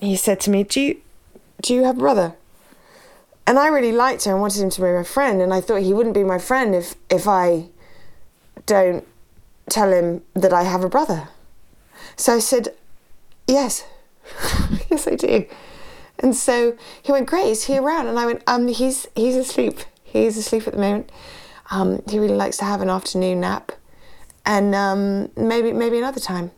he said to me, "Do you do you have a brother?" And I really liked him and wanted him to be my friend, and I thought he wouldn't be my friend if if I don't tell him that I have a brother. So I said, "Yes, yes, I do." And so he went, "Great, is he around?" And I went, "Um, he's he's asleep. He's asleep at the moment. Um, he really likes to have an afternoon nap, and um, maybe maybe another time."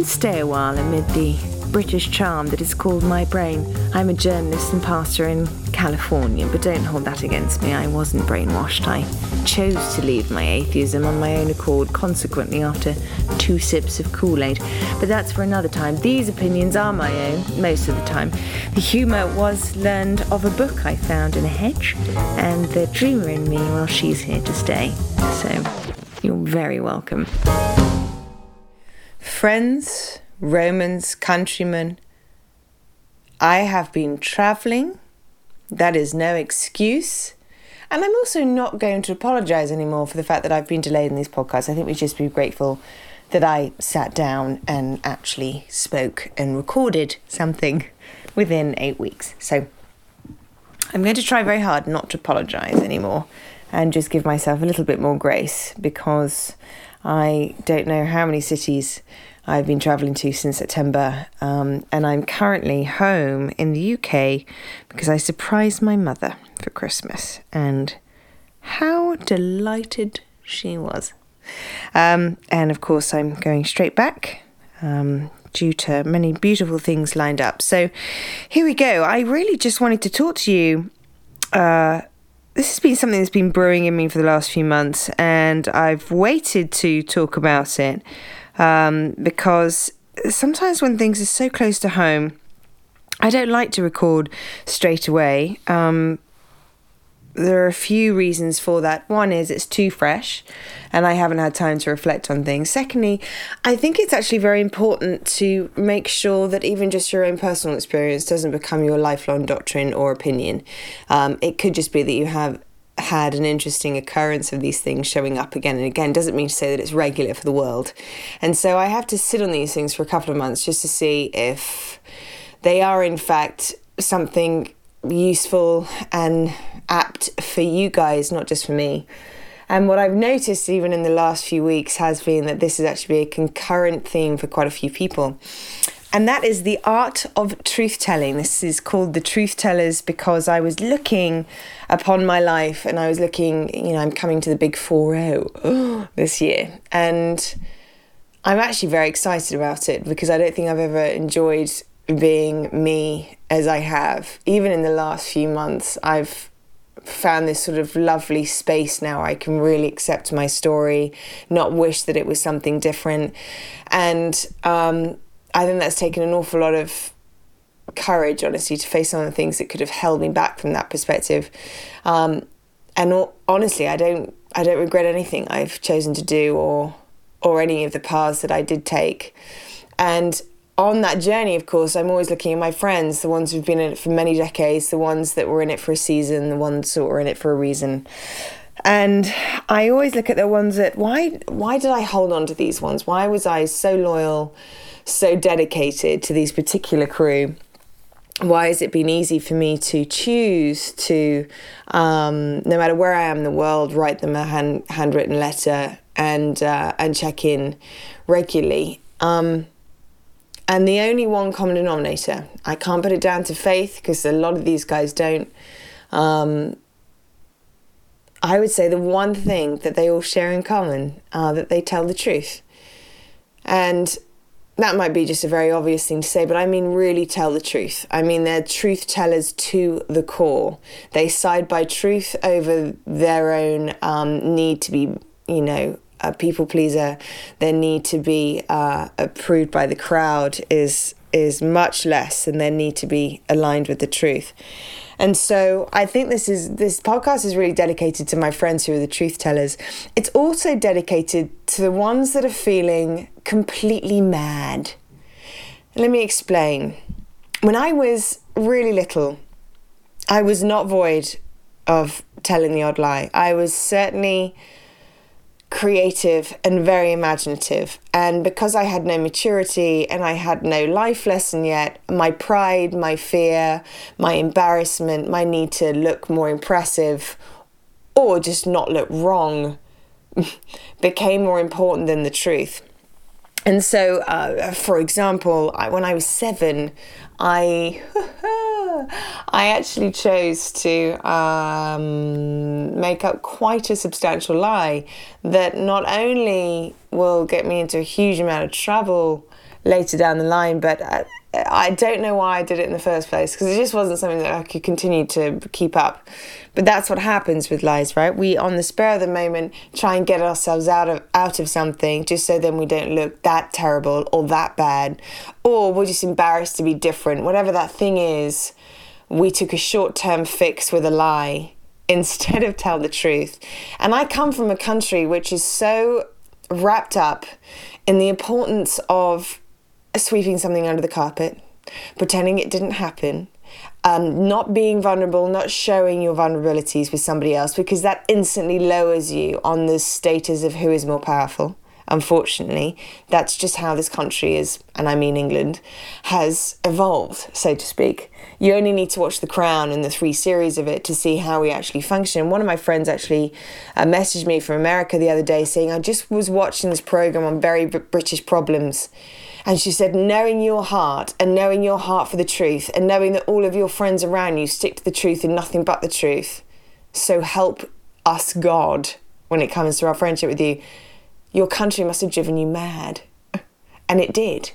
And stay a while amid the British charm that is called my brain. I'm a journalist and pastor in California, but don't hold that against me. I wasn't brainwashed. I chose to leave my atheism on my own accord, consequently, after two sips of Kool Aid. But that's for another time. These opinions are my own, most of the time. The humour was learned of a book I found in a hedge, and the dreamer in me, well, she's here to stay. So, you're very welcome. Friends, Romans, countrymen, I have been travelling. That is no excuse. And I'm also not going to apologise anymore for the fact that I've been delayed in these podcasts. I think we should just be grateful that I sat down and actually spoke and recorded something within eight weeks. So I'm going to try very hard not to apologise anymore and just give myself a little bit more grace because I don't know how many cities I've been travelling to since September, um, and I'm currently home in the UK because I surprised my mother for Christmas, and how delighted she was. Um, and of course, I'm going straight back um, due to many beautiful things lined up. So here we go. I really just wanted to talk to you. Uh, this has been something that's been brewing in me for the last few months, and I've waited to talk about it um, because sometimes when things are so close to home, I don't like to record straight away. Um, there are a few reasons for that. One is it's too fresh and I haven't had time to reflect on things. Secondly, I think it's actually very important to make sure that even just your own personal experience doesn't become your lifelong doctrine or opinion. Um, it could just be that you have had an interesting occurrence of these things showing up again and again doesn't mean to say that it's regular for the world. And so I have to sit on these things for a couple of months just to see if they are in fact something useful and apt for you guys, not just for me. And what I've noticed even in the last few weeks has been that this is actually a concurrent theme for quite a few people. And that is the art of truth telling. This is called the Truth Tellers because I was looking upon my life and I was looking, you know, I'm coming to the big 4 0 this year. And I'm actually very excited about it because I don't think I've ever enjoyed being me as I have. Even in the last few months, I've found this sort of lovely space now. I can really accept my story, not wish that it was something different. And um, I think that's taken an awful lot of courage, honestly, to face some of the things that could have held me back from that perspective. Um, and honestly, I don't, I don't regret anything I've chosen to do or, or any of the paths that I did take. And on that journey, of course, I'm always looking at my friends, the ones who've been in it for many decades, the ones that were in it for a season, the ones that were in it for a reason. And I always look at the ones that why why did I hold on to these ones? Why was I so loyal? so dedicated to these particular crew why has it been easy for me to choose to, um, no matter where I am in the world, write them a hand, handwritten letter and uh, and check in regularly? Um, and the only one common denominator, I can't put it down to faith because a lot of these guys don't. Um, I would say the one thing that they all share in common are that they tell the truth. And that might be just a very obvious thing to say, but I mean, really tell the truth. I mean, they're truth tellers to the core. They side by truth over their own um, need to be, you know, a people pleaser. Their need to be uh, approved by the crowd is is much less and their need to be aligned with the truth. And so I think this is this podcast is really dedicated to my friends who are the truth tellers. It's also dedicated to the ones that are feeling completely mad. Let me explain. When I was really little, I was not void of telling the odd lie. I was certainly creative and very imaginative. And because I had no maturity and I had no life lesson yet, my pride, my fear, my embarrassment, my need to look more impressive or just not look wrong became more important than the truth. And so, uh, for example, I, when I was seven, I I actually chose to um, make up quite a substantial lie that not only will get me into a huge amount of trouble later down the line, but I, don't know why I did it in the first place because it just wasn't something that I could continue to keep up. But that's what happens with lies, right? We, on the spur of the moment, try and get ourselves out of out of something just so then we don't look that terrible or that bad, or we're just embarrassed to be different. Whatever that thing is, we took a short term fix with a lie instead of tell the truth. And I come from a country which is so wrapped up in the importance of sweeping something under the carpet, pretending it didn't happen, um, not being vulnerable, not showing your vulnerabilities with somebody else, because that instantly lowers you on the status of who is more powerful. Unfortunately, that's just how this country is, and I mean England, has evolved, so to speak. You only need to watch The Crown and the three series of it to see how we actually function. One of my friends actually uh, messaged me from America the other day saying, I just was watching this program on very British problems and she said, knowing your heart and knowing your heart for the truth and knowing that all of your friends around you stick to the truth and nothing but the truth. So help us, God, when it comes to our friendship with you. Your country must have driven you mad. And it did.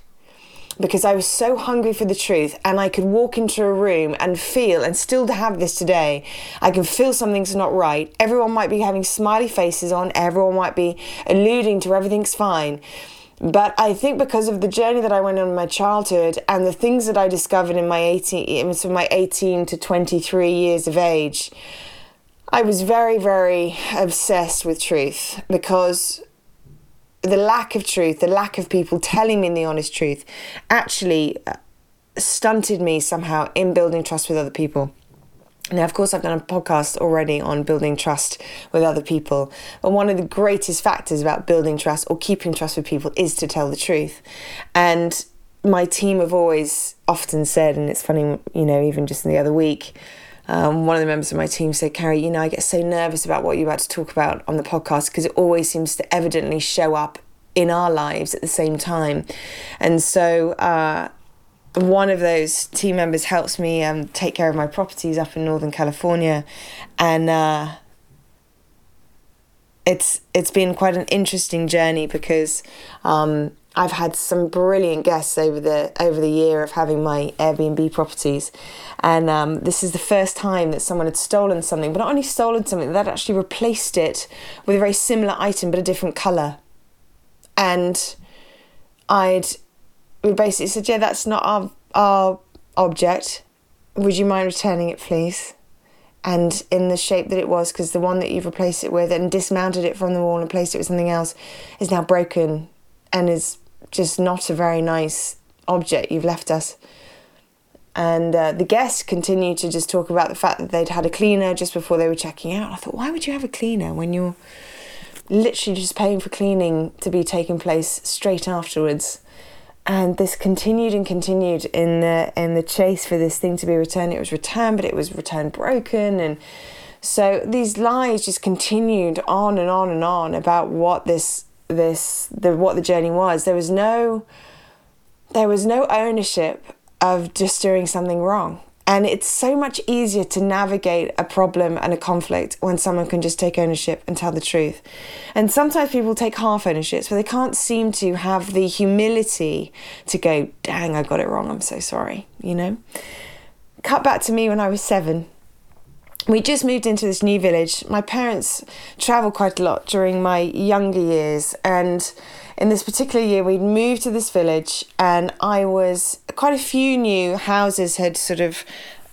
Because I was so hungry for the truth, and I could walk into a room and feel, and still to have this today, I can feel something's not right. Everyone might be having smiley faces on, everyone might be alluding to everything's fine. But I think because of the journey that I went on in my childhood and the things that I discovered in my 18, from my 18 to 23 years of age, I was very, very obsessed with truth because the lack of truth, the lack of people telling me the honest truth, actually uh, stunted me somehow in building trust with other people. Now, of course, I've done a podcast already on building trust with other people. But one of the greatest factors about building trust or keeping trust with people is to tell the truth. And my team have always often said, and it's funny, you know, even just in the other week, um, one of the members of my team said, Carrie, you know, I get so nervous about what you're about to talk about on the podcast because it always seems to evidently show up in our lives at the same time. And so, uh, one of those team members helps me um, take care of my properties up in Northern California, and uh, it's it's been quite an interesting journey because um, I've had some brilliant guests over the over the year of having my Airbnb properties, and um, this is the first time that someone had stolen something, but not only stolen something, they'd actually replaced it with a very similar item but a different color, and I'd we basically said, yeah, that's not our our object. Would you mind returning it, please? And in the shape that it was, because the one that you've replaced it with and dismounted it from the wall and placed it with something else is now broken and is just not a very nice object you've left us. And uh, the guests continued to just talk about the fact that they'd had a cleaner just before they were checking out. I thought, why would you have a cleaner when you're literally just paying for cleaning to be taking place straight afterwards? And this continued and continued in the in the chase for this thing to be returned. It was returned, but it was returned broken, and so these lies just continued on and on and on about what this this the what the journey was. There was no there was no ownership of just doing something wrong. And it's so much easier to navigate a problem and a conflict when someone can just take ownership and tell the truth. And sometimes people take half ownership, but they can't seem to have the humility to go, dang, I got it wrong, I'm so sorry, you know? Cut back to me when I was seven. We just moved into this new village. My parents traveled quite a lot during my younger years, and in this particular year, we'd moved to this village, and I was quite a few new houses had sort of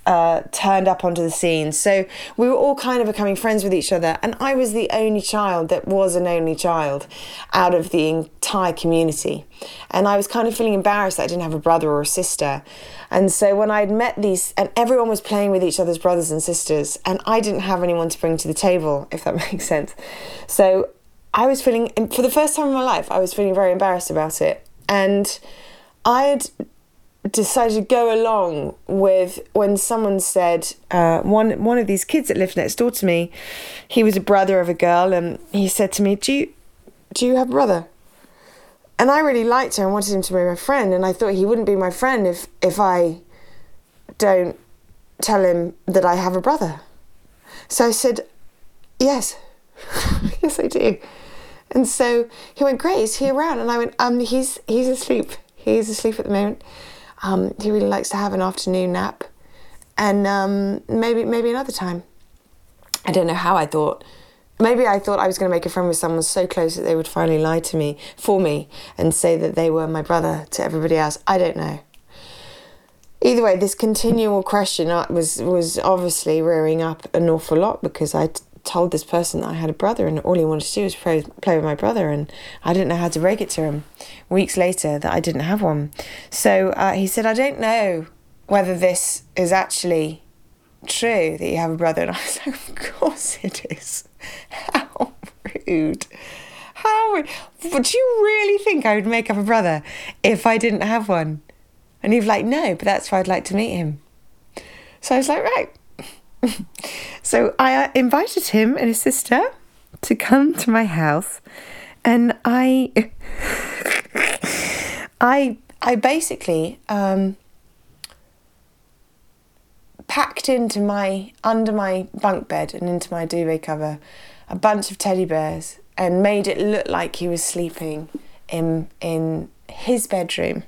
uh, turned up onto the scene. So we were all kind of becoming friends with each other, and I was the only child that was an only child out of the entire community. And I was kind of feeling embarrassed that I didn't have a brother or a sister. And so when I'd met these, and everyone was playing with each other's brothers and sisters, and I didn't have anyone to bring to the table, if that makes sense. So I was feeling, for the first time in my life, I was feeling very embarrassed about it. And I had decided to go along with when someone said uh, one one of these kids that lived next door to me, he was a brother of a girl, and he said to me, "Do you do you have a brother?" And I really liked him and wanted him to be my friend, and I thought he wouldn't be my friend if if I don't tell him that I have a brother. So I said, "Yes, yes, I do." And so he went, "Great, is he around?" And I went, "Um, he's he's asleep. He's asleep at the moment." Um, he really likes to have an afternoon nap, and um, maybe maybe another time. I don't know how I thought. Maybe I thought I was going to make a friend with someone so close that they would finally lie to me for me and say that they were my brother to everybody else. I don't know. Either way, this continual question uh, was was obviously rearing up an awful lot because I told this person that I had a brother, and all he wanted to do was play, play with my brother, and I didn't know how to break it to him. Weeks later, that I didn't have one, so uh, he said, "I don't know whether this is actually true that you have a brother," and I was like, "Of course it is. How rude." How rude. Would you really think I would make up a brother if I didn't have one? And he's like, no, but that's why I'd like to meet him. So I was like, right, so I uh, invited him and his sister to come to my house, and I, I, I basically um, packed into my under my bunk bed and into my duvet cover a bunch of teddy bears and made it look like he was sleeping in in his bedroom.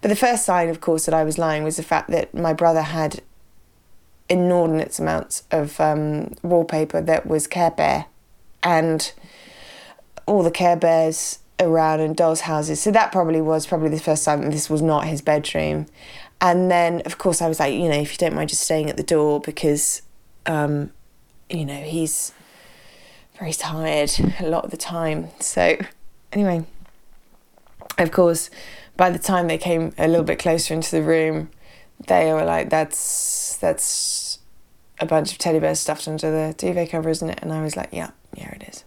But the first sign, of course, that I was lying was the fact that my brother had inordinate amounts of um, wallpaper that was Care Bear and all the Care Bears around in dolls' houses. So that probably was probably the first time this was not his bedroom. And then, of course, I was like, you know, if you don't mind just staying at the door because, um, you know, he's very tired a lot of the time. So, anyway, of course, by the time they came a little bit closer into the room, they were like, "That's that's a bunch of teddy bears stuffed under the duvet cover, isn't it?" And I was like, "Yeah, yeah, it is."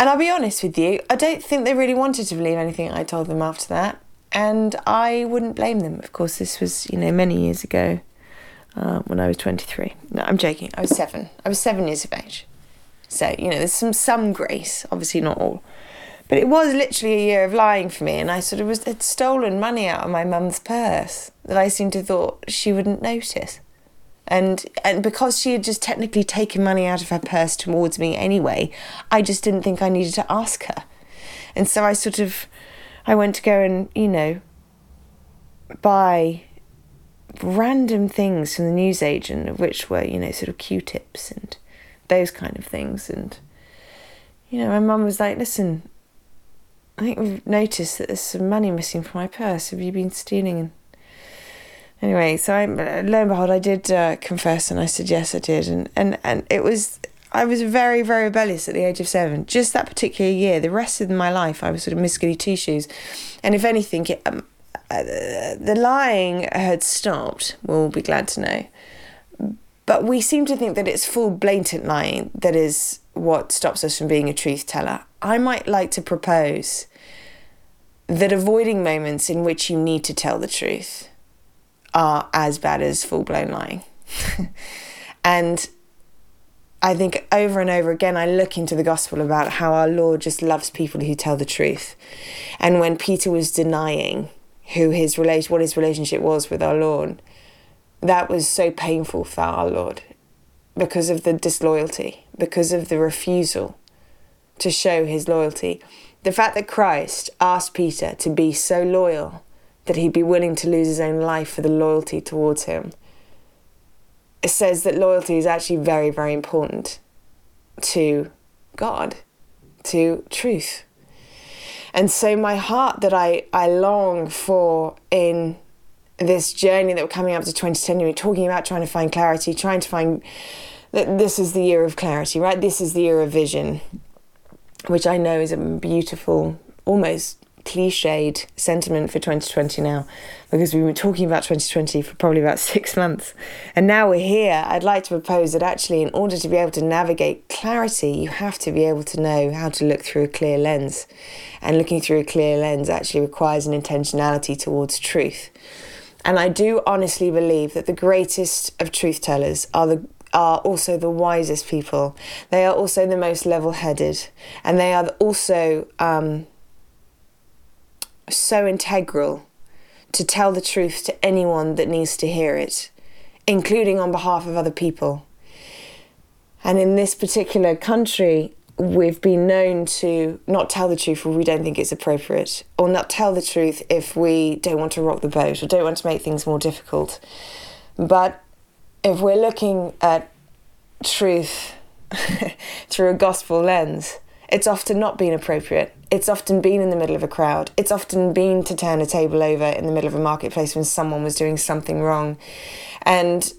And I'll be honest with you, I don't think they really wanted to believe anything I told them after that, and I wouldn't blame them. Of course, this was you know many years ago, uh, when I was twenty three. No, I'm joking. I was seven. I was seven years of age, so you know there's some some grace, obviously not all. But it was literally a year of lying for me, and I sort of was had stolen money out of my mum's purse that I seemed to thought she wouldn't notice. And and because she had just technically taken money out of her purse towards me anyway, I just didn't think I needed to ask her. And so I sort of I went to go and, you know, buy random things from the newsagent, of which were, you know, sort of Q tips and those kind of things. And, you know, my mum was like, listen, I think we've noticed that there's some money missing from my purse. Have you been stealing? Anyway, so I, lo and behold, I did uh, confess, and I said yes, I did, and and and it was. I was very, very rebellious at the age of seven. Just that particular year. The rest of my life, I was sort of Goody Two Shoes, and if anything, it, um, uh, the lying had stopped. We'll be glad to know. But we seem to think that it's full blatant lying that is what stops us from being a truth teller. I might like to propose that avoiding moments in which you need to tell the truth are as bad as full blown lying. and I think over and over again, I look into the gospel about how our Lord just loves people who tell the truth. And when Peter was denying who his relation, what his relationship was with our Lord, that was so painful for our Lord because of the disloyalty, because of the refusal to show his loyalty. The fact that Christ asked Peter to be so loyal that he'd be willing to lose his own life for the loyalty towards him. It says that loyalty is actually very, very important to God, to truth. And so, my heart that I, I long for in this journey that we're coming up to 2010, we're talking about trying to find clarity, trying to find that this is the year of clarity, right? This is the year of vision, which I know is a beautiful, almost cliched sentiment for 2020 now because we've been talking about 2020 for probably about six months. And now we're here. I'd like to propose that actually, in order to be able to navigate clarity, you have to be able to know how to look through a clear lens. And looking through a clear lens actually requires an intentionality towards truth. And I do honestly believe that the greatest of truth tellers are the are also the wisest people. They are also the most level headed. And they are also um, so integral to tell the truth to anyone that needs to hear it, including on behalf of other people. And in this particular country, we've been known to not tell the truth if we don't think it's appropriate, or not tell the truth if we don't want to rock the boat or don't want to make things more difficult. But if we're looking at truth through a gospel lens, it's often not been appropriate. It's often been in the middle of a crowd. It's often been to turn a table over in the middle of a marketplace when someone was doing something wrong. And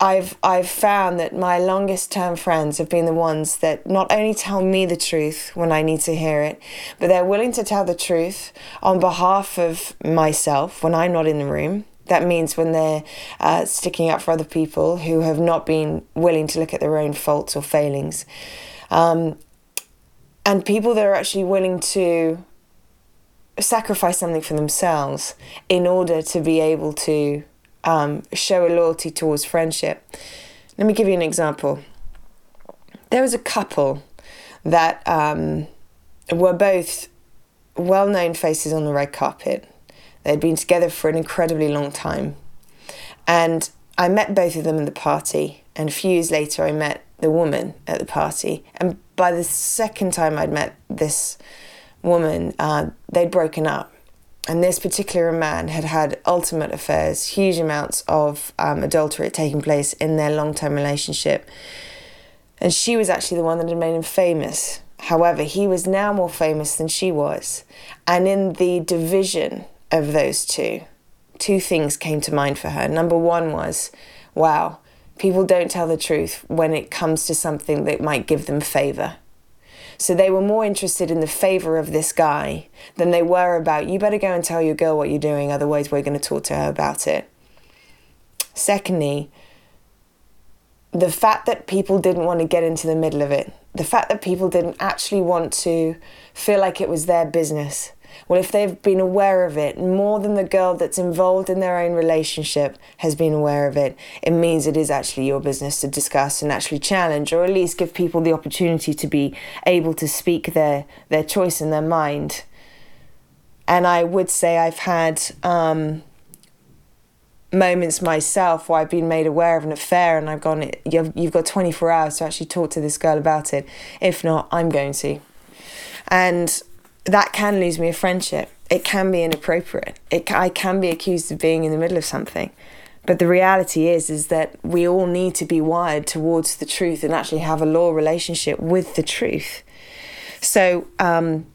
I've I've found that my longest term friends have been the ones that not only tell me the truth when I need to hear it, but they're willing to tell the truth on behalf of myself when I'm not in the room that means when they're uh, sticking up for other people who have not been willing to look at their own faults or failings. Um, and people that are actually willing to sacrifice something for themselves in order to be able to um, show a loyalty towards friendship. Let me give you an example. There was a couple that um, were both well known faces on the red carpet They'd been together for an incredibly long time. And I met both of them at the party, and a few years later, I met the woman at the party. And by the second time I'd met this woman, uh, they'd broken up. And this particular man had had ultimate affairs, huge amounts of um, adultery taking place in their long term relationship. And she was actually the one that had made him famous. However, he was now more famous than she was. And in the division of those two, two things came to mind for her. Number one was, wow, people don't tell the truth when it comes to something that might give them favor. So they were more interested in the favor of this guy than they were about, you better go and tell your girl what you're doing, otherwise, we're going to talk to her about it. Secondly, the fact that people didn't want to get into the middle of it, the fact that people didn't actually want to feel like it was their business, well, if they've been aware of it more than the girl that's involved in their own relationship has been aware of it, it means it is actually your business to discuss and actually challenge, or at least give people the opportunity to be able to speak their, their choice in their mind. And I would say I've had um, moments myself where I've been made aware of an affair and I've gone, you've, you've got 24 hours to actually talk to this girl about it. If not, I'm going to. And that can lose me a friendship. It can be inappropriate. It, I can be accused of being in the middle of something. But the reality is, is that we all need to be wired towards the truth and actually have a law relationship with the truth. So, um,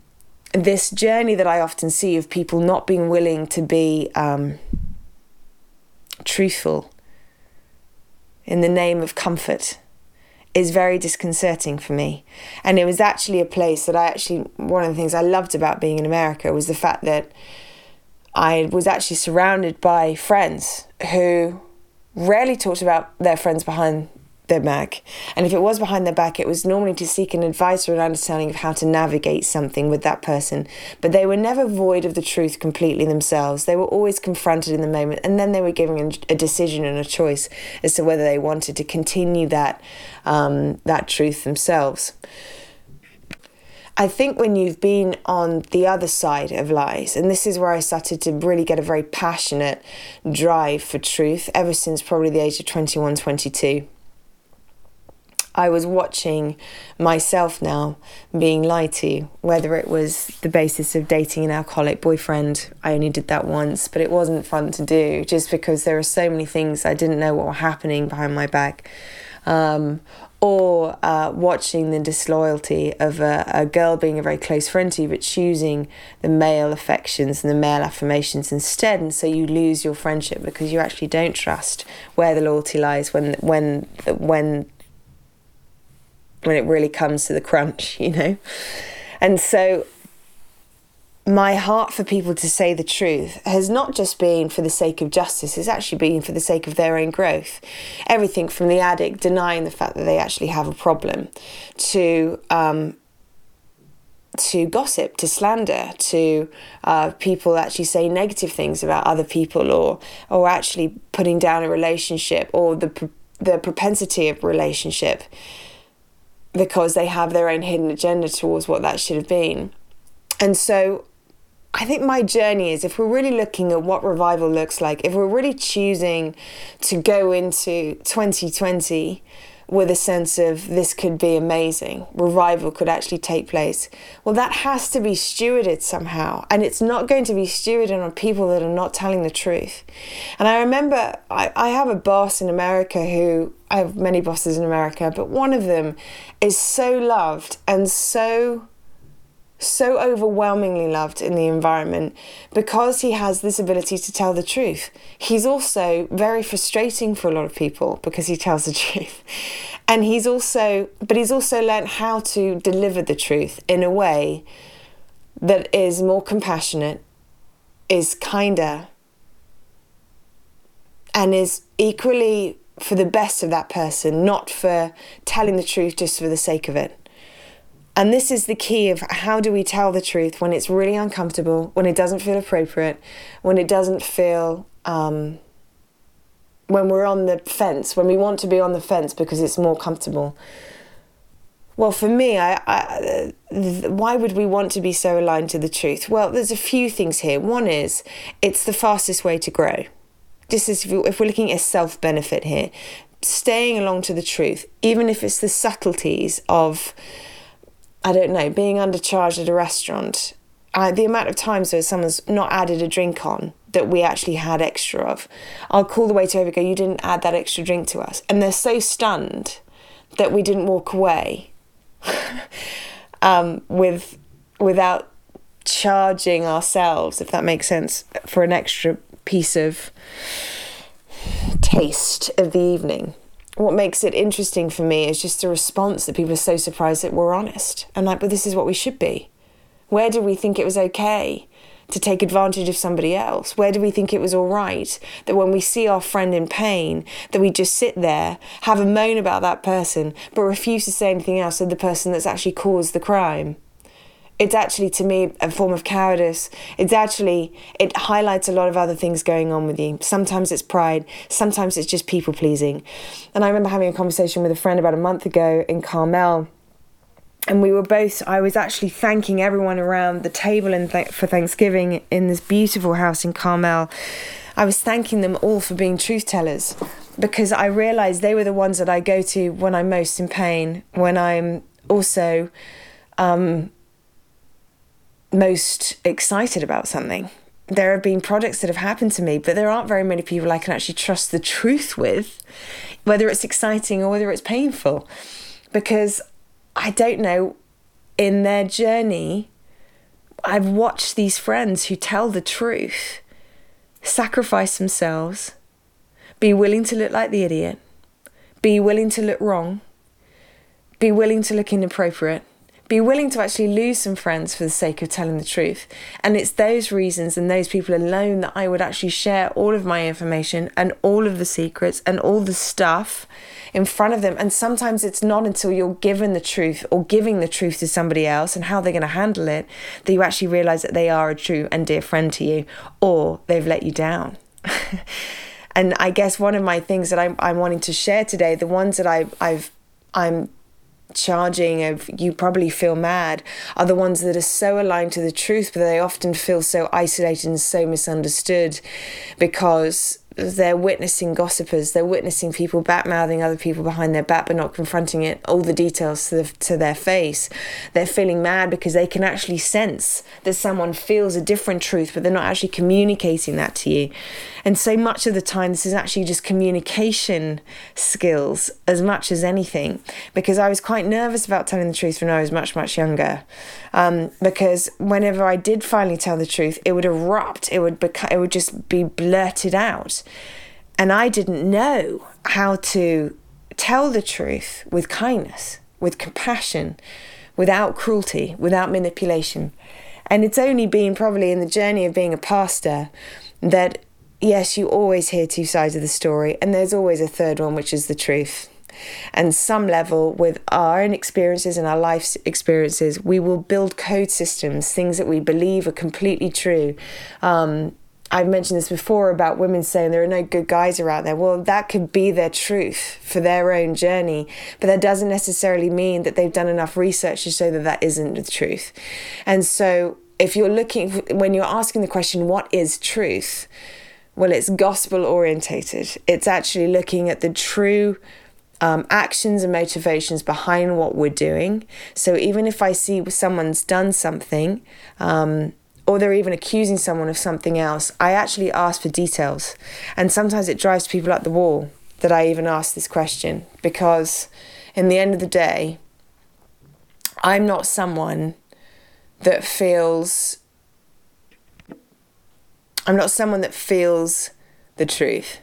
this journey that I often see of people not being willing to be um, truthful in the name of comfort is very disconcerting for me. And it was actually a place that I actually, one of the things I loved about being in America was the fact that I was actually surrounded by friends who rarely talked about their friends behind their back. And if it was behind their back, it was normally to seek an advice or an understanding of how to navigate something with that person. But they were never void of the truth completely themselves. They were always confronted in the moment, and then they were given a decision and a choice as to whether they wanted to continue that um, that truth themselves. I think when you've been on the other side of lies, and this is where I started to really get a very passionate drive for truth ever since probably the age of 21, 22 I was watching myself now being lied to, whether it was the basis of dating an alcoholic boyfriend. I only did that once, but it wasn't fun to do just because there are so many things I didn't know what were happening behind my back. Um, or uh, watching the disloyalty of a, a, girl being a very close friend to you, but choosing the male affections and the male affirmations instead, and so you lose your friendship because you actually don't trust where the loyalty lies when when when when it really comes to the crunch, you know? And so my heart for people to say the truth has not just been for the sake of justice, it's actually been for the sake of their own growth. Everything from the addict denying the fact that they actually have a problem to um, to gossip, to slander, to uh, people actually say negative things about other people, or or actually putting down a relationship, or the the propensity of relationship, because they have their own hidden agenda towards what that should have been. And so I think my journey is if we're really looking at what revival looks like, if we're really choosing to go into 2020 with a sense of this could be amazing, revival could actually take place, well, that has to be stewarded somehow. And it's not going to be stewarded on people that are not telling the truth. And I remember I, I have a boss in America who I have many bosses in America, but one of them is so loved and so so overwhelmingly loved in the environment because he has this ability to tell the truth. He's also very frustrating for a lot of people because he tells the truth. And he's also, but he's also learned how to deliver the truth in a way that is more compassionate, is kinder, and is equally for the best of that person, not for telling the truth just for the sake of it. And this is the key of how do we tell the truth when it's really uncomfortable, when it doesn't feel appropriate, when it doesn't feel, um, when we're on the fence, when we want to be on the fence because it's more comfortable. Well, for me, I, I, why would we want to be so aligned to the truth? Well, there's a few things here. One is it's the fastest way to grow. This is if we're looking at self benefit here, staying along to the truth, even if it's the subtleties of I don't know, being undercharged at a restaurant, uh, the amount of times where someone's not added a drink on that we actually had extra of, I'll call the waiter over and go, You didn't add that extra drink to us. And they're so stunned that we didn't walk away um, with without charging ourselves, if that makes sense, for an extra piece of taste of the evening what makes it interesting for me is just the response that people are so surprised that we're honest. And like, but this is what we should be. Where did we think it was okay to take advantage of somebody else? Where do we think it was all right that when we see our friend in pain, that we just sit there, have a moan about that person, but refuse to say anything else to the person that's actually caused the crime? It's actually to me a form of cowardice. It's actually it highlights a lot of other things going on with you. Sometimes it's pride. Sometimes it's just people pleasing. And i remember having a conversation with a friend about a month ago in carmel. And we were both i was actually thanking everyone around the table in th- for thanksgiving in this beautiful house in carmel. I was thanking them all for being truth tellers because i realized they were the ones that i go to when i'm most in pain when i'm also um, most excited about something. There have been projects that have happened to me, but there aren't very many people I can actually trust the truth with, whether it's exciting or whether it's painful, because I don't know in their journey. I've watched these friends who tell the truth sacrifice themselves, be willing to look like the idiot, be willing to look wrong, be willing to look inappropriate, be willing to actually lose some friends for the sake of telling the truth. And it's those reasons and those people alone that I would actually share all of my information and all of the secrets and all the stuff in front of them. And sometimes it's not until you're given the truth or giving the truth to somebody else and how they're going to handle it that you actually realize that they are a true and dear friend to you or they've let you down. and I guess one of my things that I'm, I'm wanting to share today, the ones that I, I've I'm charging of you probably feel mad are the ones that are so aligned to the truth but they often feel so isolated and so misunderstood because they're witnessing gossipers, they're witnessing people bat mouthing other people behind their back but not confronting it, all the details to, the, to their face. They're feeling mad because they can actually sense that someone feels a different truth, but they're not actually communicating that to you. And so much of the time, this is actually just communication skills as much as anything. Because I was quite nervous about telling the truth when I was much, much younger. Um, because whenever I did finally tell the truth, it would erupt, it would, beca- it would just be blurted out. And I didn't know how to tell the truth with kindness, with compassion, without cruelty, without manipulation. And it's only been probably in the journey of being a pastor that, yes, you always hear two sides of the story, and there's always a third one, which is the truth. And some level, with our own experiences and our life experiences, we will build code systems, things that we believe are completely true. Um, I've mentioned this before about women saying there are no good guys around there. Well, that could be their truth for their own journey, but that doesn't necessarily mean that they've done enough research to show that that isn't the truth. And so, if you're looking, when you're asking the question, what is truth? Well, it's gospel orientated. It's actually looking at the true um, actions and motivations behind what we're doing. So even if I see someone's done something, um, or they're even accusing someone of something else, I actually ask for details. And sometimes it drives people up the wall that I even ask this question because, in the end of the day, I'm not someone that feels. I'm not someone that feels the truth.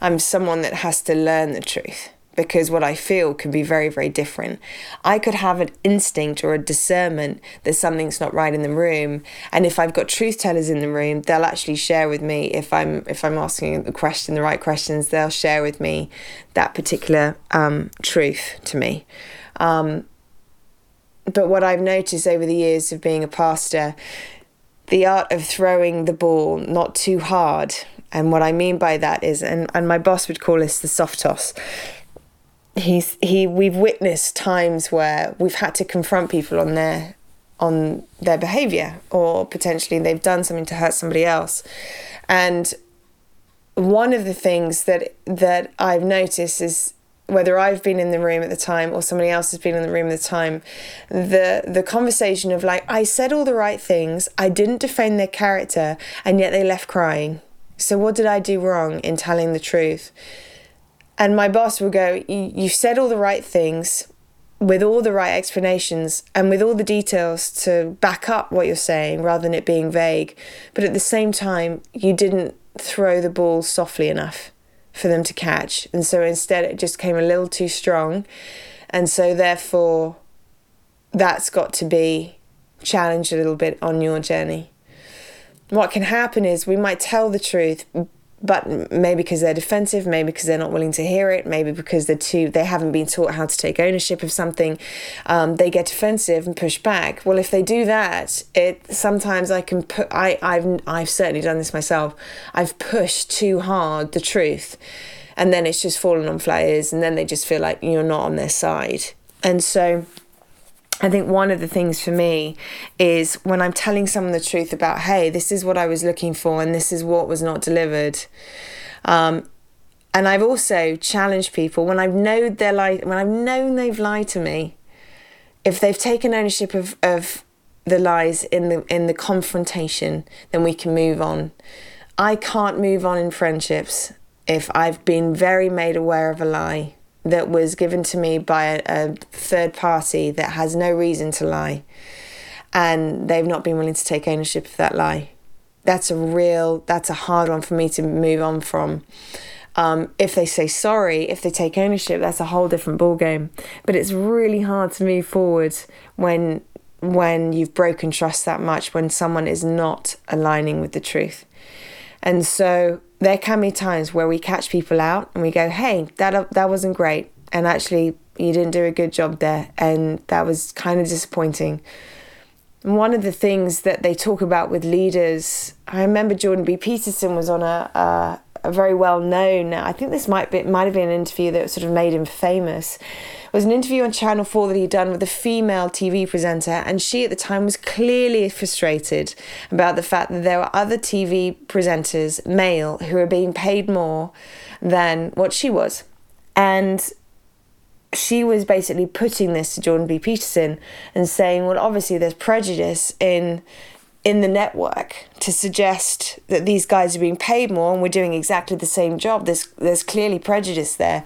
I'm someone that has to learn the truth because what I feel can be very, very different. I could have an instinct or a discernment that something's not right in the room, and if I've got truth tellers in the room, they'll actually share with me if I'm if I'm asking the question, the right questions, they'll share with me that particular um, truth to me. Um, but what I've noticed over the years of being a pastor, the art of throwing the ball not too hard. And what I mean by that is, and, and my boss would call this the soft toss he's he we've witnessed times where we've had to confront people on their on their behavior or potentially they've done something to hurt somebody else and one of the things that that I've noticed is whether I've been in the room at the time or somebody else has been in the room at the time, the the conversation of like I said all the right things, I didn't defend their character, and yet they left crying. So what did I do wrong in telling the truth? And my boss will go, You said all the right things with all the right explanations and with all the details to back up what you're saying rather than it being vague. But at the same time, you didn't throw the ball softly enough for them to catch. And so instead, it just came a little too strong. And so, therefore, that's got to be challenged a little bit on your journey. What can happen is we might tell the truth, but maybe because they're defensive, maybe because they're not willing to hear it, maybe because they're too they haven't been taught how to take ownership of something, um, they get defensive and push back. Well, if they do that, it sometimes I can put I I've I've certainly done this myself. I've pushed too hard the truth, and then it's just fallen on flat ears, and then they just feel like you're not on their side, and so I think one of the things for me is when I'm telling someone the truth about, hey, this is what I was looking for and this is what was not delivered. Um, and I've also challenged people when I've known they're li- when I've known they've lied to me, if they've taken ownership of, of the lies in the in the confrontation, then we can move on. I can't move on in friendships if I've been very made aware of a lie that was given to me by a, a third party that has no reason to lie and they've not been willing to take ownership of that lie. That's a real, that's a hard one for me to move on from. Um, if they say sorry, if they take ownership, that's a whole different ballgame. But it's really hard to move forward when when you've broken trust that much, when someone is not aligning with the truth. And so there can be times where we catch people out and we go, "Hey, that that wasn't great," and actually you didn't do a good job there, and that was kind of disappointing. And one of the things that they talk about with leaders, I remember Jordan B. Peterson was on a, a, a very well known. I think this might be might have been an interview that sort of made him famous was an interview on Channel 4 that he'd done with a female TV presenter, and she at the time was clearly frustrated about the fact that there were other TV presenters, male, who were being paid more than what she was. And she was basically putting this to Jordan B. Peterson and saying, well, obviously there's prejudice in in the network to suggest that these guys are being paid more and we're doing exactly the same job. There's there's clearly prejudice there.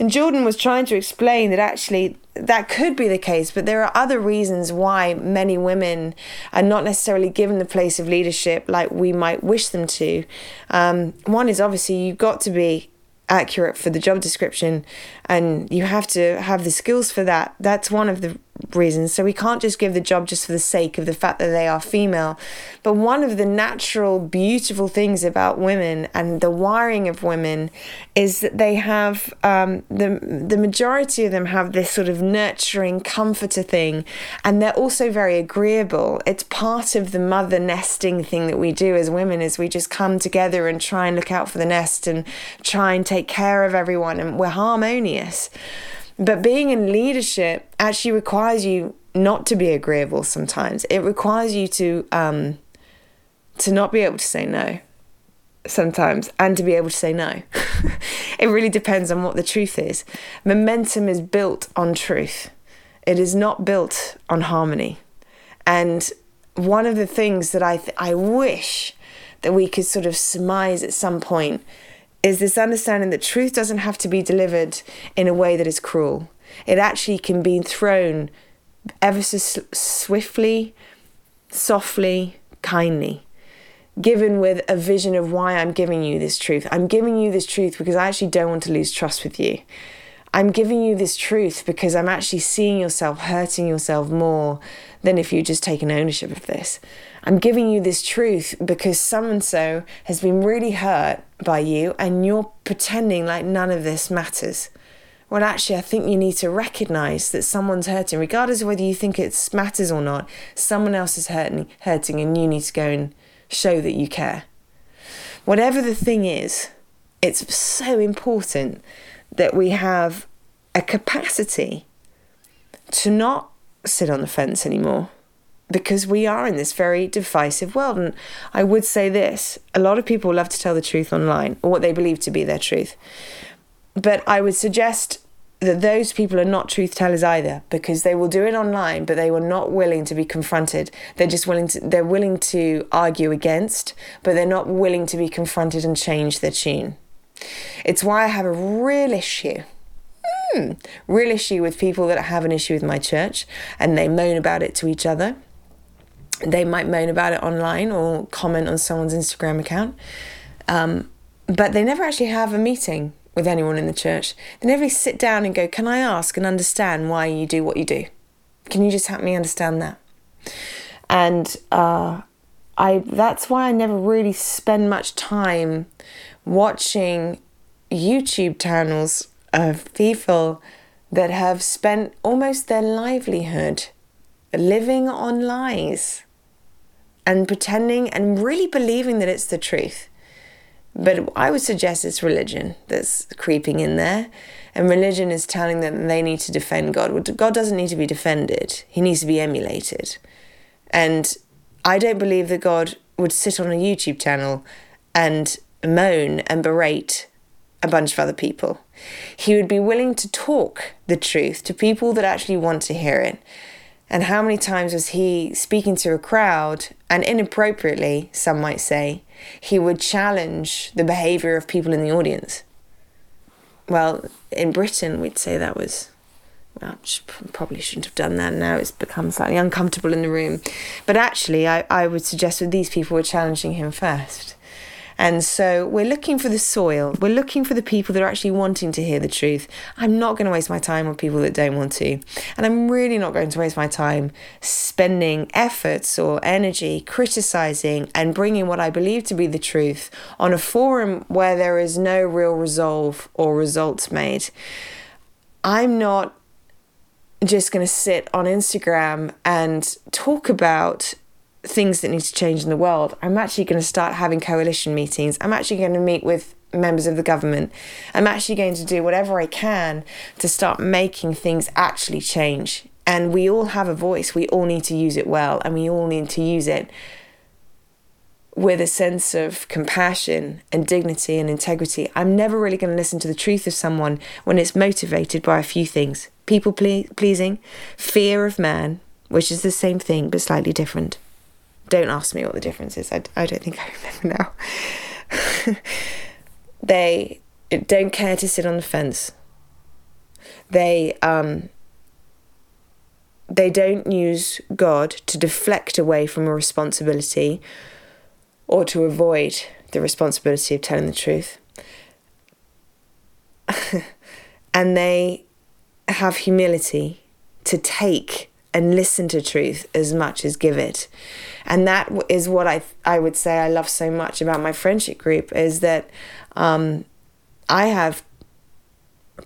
And Jordan was trying to explain that actually that could be the case, but there are other reasons why many women are not necessarily given the place of leadership like we might wish them to. Um, one is obviously you've got to be accurate for the job description and you have to have the skills for that. That's one of the reasons. So we can't just give the job just for the sake of the fact that they are female. But one of the natural, beautiful things about women and the wiring of women is that they have um, the the majority of them have this sort of nurturing comforter thing, and they're also very agreeable. It's part of the mother nesting thing that we do as women is we just come together and try and look out for the nest and try and take care of everyone, and we're harmonious. But being in leadership actually requires you not to be agreeable sometimes. It requires you to um, to not be able to say no sometimes and to be able to say no. it really depends on what the truth is. Momentum is built on truth. It is not built on harmony. And one of the things that I th- I wish that we could sort of surmise at some point is this understanding that truth doesn't have to be delivered in a way that is cruel. It actually can be thrown ever so swiftly, softly, kindly, given with a vision of why I'm giving you this truth. I'm giving you this truth because I actually don't want to lose trust with you. I'm giving you this truth because I'm actually seeing yourself hurting yourself more than if you just taken ownership of this. I'm giving you this truth because so and so has been really hurt by you and you're pretending like none of this matters. Well, actually, I think you need to recognize that someone's hurting, regardless of whether you think it matters or not. Someone else is hurting, hurting, and you need to go and show that you care. Whatever the thing is, it's so important that we have a capacity to not sit on the fence anymore because we are in this very divisive world. And I would say this a lot of people love to tell the truth online or what they believe to be their truth. But I would suggest that those people are not truth tellers either because they will do it online but they were not willing to be confronted they're just willing to they're willing to argue against but they're not willing to be confronted and change their tune it's why i have a real issue hmm, real issue with people that have an issue with my church and they moan about it to each other they might moan about it online or comment on someone's Instagram account. Um, but they never actually have a meeting with anyone in the church. They never sit down and go, Can I ask and understand why you do what you do? Can you just help me understand that? And uh, I that's why I never really spend much time watching YouTube channels of people that have spent almost their livelihood living on lies and pretending and really believing that it's the truth. But I would suggest it's religion that's creeping in there. And religion is telling them they need to defend God. God doesn't need to be defended, He needs to be emulated. And I don't believe that God would sit on a YouTube channel and moan and berate a bunch of other people. He would be willing to talk the truth to people that actually want to hear it. And how many times was he speaking to a crowd and inappropriately, some might say, he would challenge the behavior of people in the audience? Well, in Britain, we'd say that was, well, probably shouldn't have done that. Now it's become slightly uncomfortable in the room. But actually, I, I would suggest that these people were challenging him first. And so we're looking for the soil. We're looking for the people that are actually wanting to hear the truth. I'm not going to waste my time on people that don't want to. And I'm really not going to waste my time spending efforts or energy criticizing and bringing what I believe to be the truth on a forum where there is no real resolve or results made. I'm not just going to sit on Instagram and talk about things that need to change in the world, I'm actually going to start having coalition meetings. I'm actually going to meet with members of the government. I'm actually going to do whatever I can to start making things actually change. And we all have a voice. We all need to use it well, and we all need to use it with a sense of compassion and dignity and integrity. I'm never really going to listen to the truth of someone when it's motivated by a few things people pleasing, fear of man, which is the same thing but slightly different. Don't ask me what the difference is. I, I don't think I remember now. they don't care to sit on the fence. They um, they don't use God to deflect away from a responsibility or to avoid the responsibility of telling the truth. and they have humility to take and listen to truth as much as give it. And that is what I I would say I love so much about my friendship group is that um, I have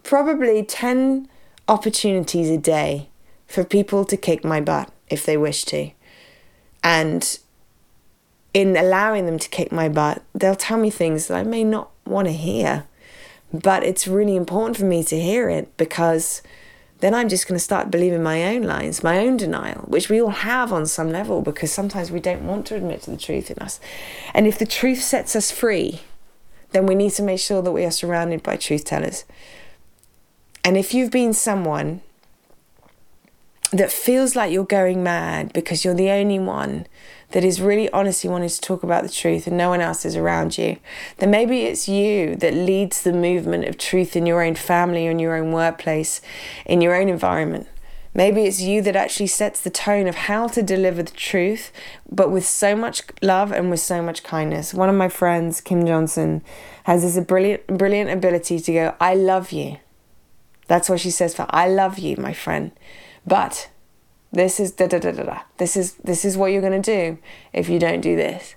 probably 10 opportunities a day for people to kick my butt if they wish to. And in allowing them to kick my butt, they'll tell me things that I may not want to hear. But it's really important for me to hear it because then I'm just going to start believing my own lies, my own denial, which we all have on some level because sometimes we don't want to admit to the truth in us. And if the truth sets us free, then we need to make sure that we are surrounded by truth tellers. And if you've been someone that feels like you're going mad because you're the only one that is really honestly wanting to talk about the truth and no one else is around you, then maybe it's you that leads the movement of truth in your own family, in your own workplace, in your own environment. Maybe it's you that actually sets the tone of how to deliver the truth, but with so much love and with so much kindness. One of my friends, Kim Johnson, has this brilliant, brilliant ability to go, I love you. That's what she says for I love you, my friend. But this is da da da da da. This is this is what you're gonna do if you don't do this.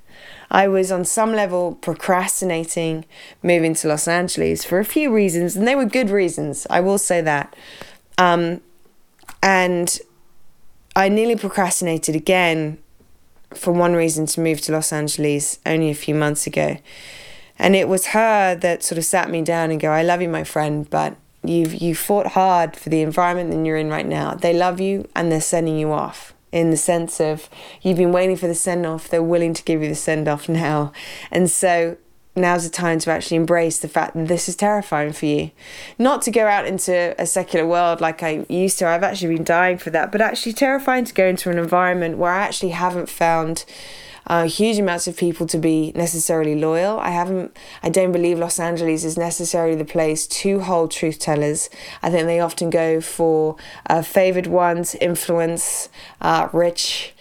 I was on some level procrastinating moving to Los Angeles for a few reasons, and they were good reasons. I will say that. Um, and I nearly procrastinated again for one reason to move to Los Angeles only a few months ago. And it was her that sort of sat me down and go, I love you, my friend, but You've you fought hard for the environment that you're in right now. They love you and they're sending you off in the sense of you've been waiting for the send off. They're willing to give you the send off now, and so now's the time to actually embrace the fact that this is terrifying for you. Not to go out into a secular world like I used to. I've actually been dying for that, but actually terrifying to go into an environment where I actually haven't found uh, huge amounts of people to be necessarily loyal. I haven't, I don't believe Los Angeles is necessarily the place to hold truth tellers. I think they often go for uh, favored ones, influence, uh, rich.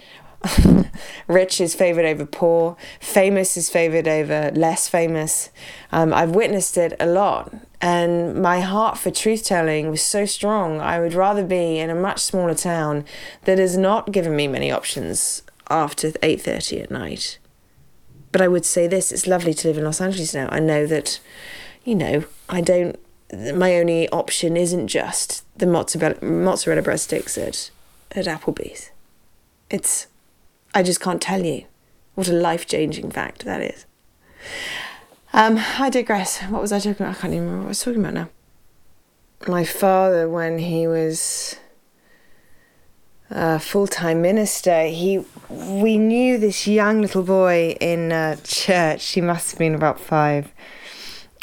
rich is favored over poor, famous is favored over less famous. Um, I've witnessed it a lot, and my heart for truth telling was so strong. I would rather be in a much smaller town that has not given me many options after 8.30 at night. But I would say this, it's lovely to live in Los Angeles now. I know that, you know, I don't, my only option isn't just the mozzarella, mozzarella bread sticks at, at Applebee's. It's, I just can't tell you what a life-changing fact that is. Um, I digress. What was I talking about? I can't even remember what I was talking about now. My father, when he was uh, full-time minister, he we knew this young little boy in uh, church. He must have been about five,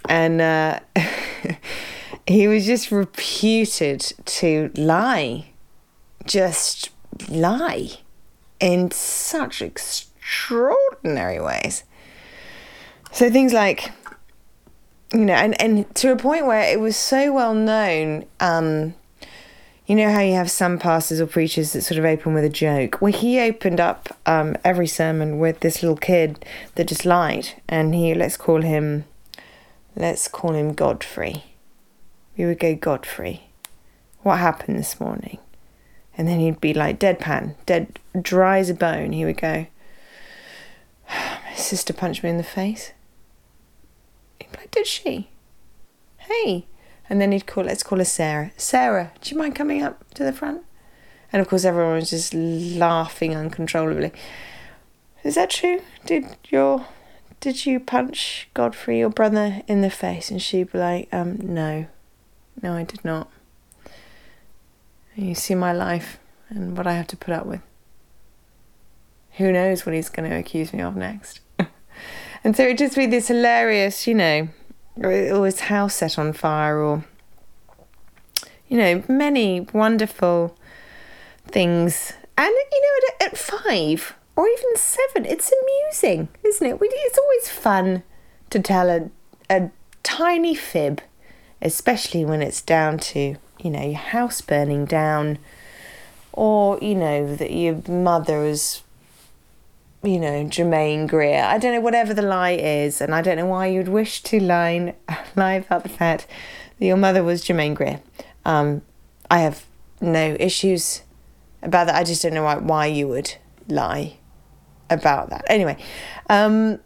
and uh, he was just reputed to lie, just lie, in such extraordinary ways. So things like, you know, and and to a point where it was so well known. Um, you know how you have some pastors or preachers that sort of open with a joke? Well, he opened up um, every sermon with this little kid that just lied, and he let's call him, let's call him Godfrey. We would go Godfrey. What happened this morning? And then he'd be like deadpan, dead, dry as a bone. He would go, my sister punched me in the face. He'd be like, did she? Hey, and then he'd call, let's call her Sarah. Sarah, do you mind coming up to the front? And of course, everyone was just laughing uncontrollably. Is that true? Did your did you punch Godfrey, your brother, in the face? And she'd be like, um, no, no, I did not. You see my life and what I have to put up with. Who knows what he's going to accuse me of next? and so it'd just be this hilarious, you know, or his house set on fire, or you know, many wonderful things. And you know, at, at five or even seven, it's amusing, isn't it? It's always fun to tell a, a tiny fib, especially when it's down to you know your house burning down, or you know that your mother is you know, Germaine Greer. I don't know, whatever the lie is, and I don't know why you'd wish to lie, lie about the fact that your mother was Germaine Greer. Um, I have no issues about that. I just don't know why, why you would lie about that. Anyway, um,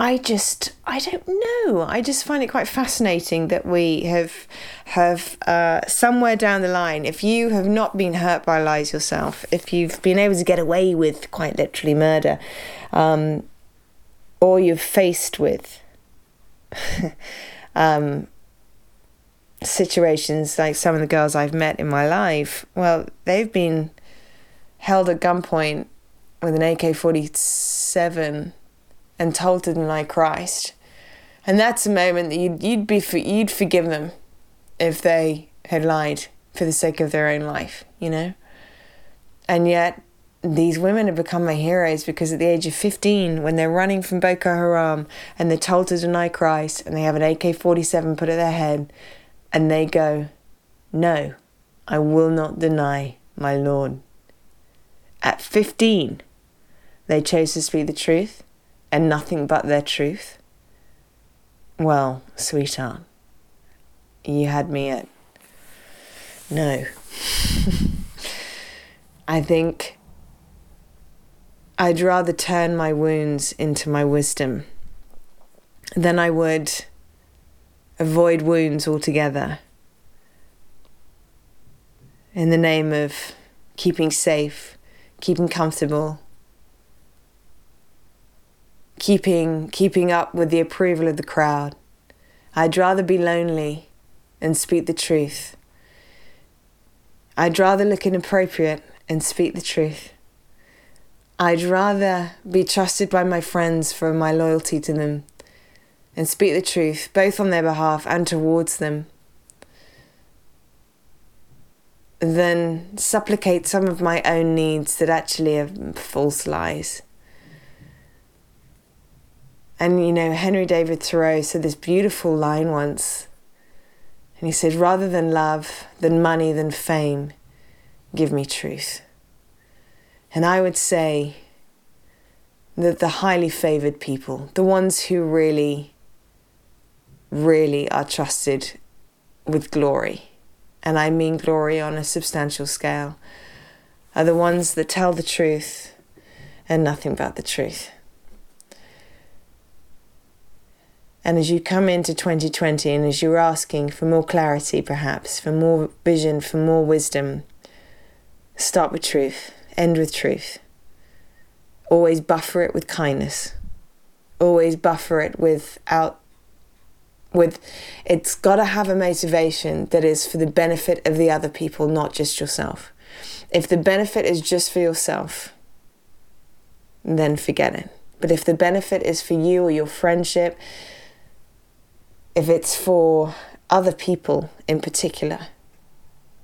I just I don't know. I just find it quite fascinating that we have have uh, somewhere down the line, if you have not been hurt by lies yourself, if you've been able to get away with quite literally murder, um, or you're faced with um, situations like some of the girls I've met in my life, well, they've been held at gunpoint with an AK 47 and told to deny Christ. And that's a moment that you'd, you'd be you'd forgive them if they had lied for the sake of their own life, you know. And yet, these women have become my heroes because at the age of 15, when they're running from Boko Haram and they're told to deny Christ and they have an AK 47 put at their head, and they go, No, I will not deny my Lord. At 15, they chose to speak the truth and nothing but their truth? Well, sweetheart, you had me at no. I think I'd rather turn my wounds into my wisdom than I would avoid wounds altogether in the name of keeping safe, keeping comfortable, keeping keeping up with the approval of the crowd. I'd rather be lonely and speak the truth. I'd rather look inappropriate and speak the truth. I'd rather be trusted by my friends for my loyalty to them and speak the truth, both on their behalf and towards them, than supplicate some of my own needs that actually are false lies. And you know, Henry David Thoreau said this beautiful line once. And he said, Rather than love, than money, than fame, give me truth. And I would say that the highly favored people, the ones who really, really are trusted with glory, and I mean glory on a substantial scale, are the ones that tell the truth and nothing but the truth. And as you come into 2020 and as you're asking for more clarity, perhaps, for more vision, for more wisdom, start with truth, end with truth. Always buffer it with kindness. Always buffer it without with it's got to have a motivation that is for the benefit of the other people, not just yourself. If the benefit is just for yourself, then forget it. But if the benefit is for you or your friendship, if it's for other people in particular,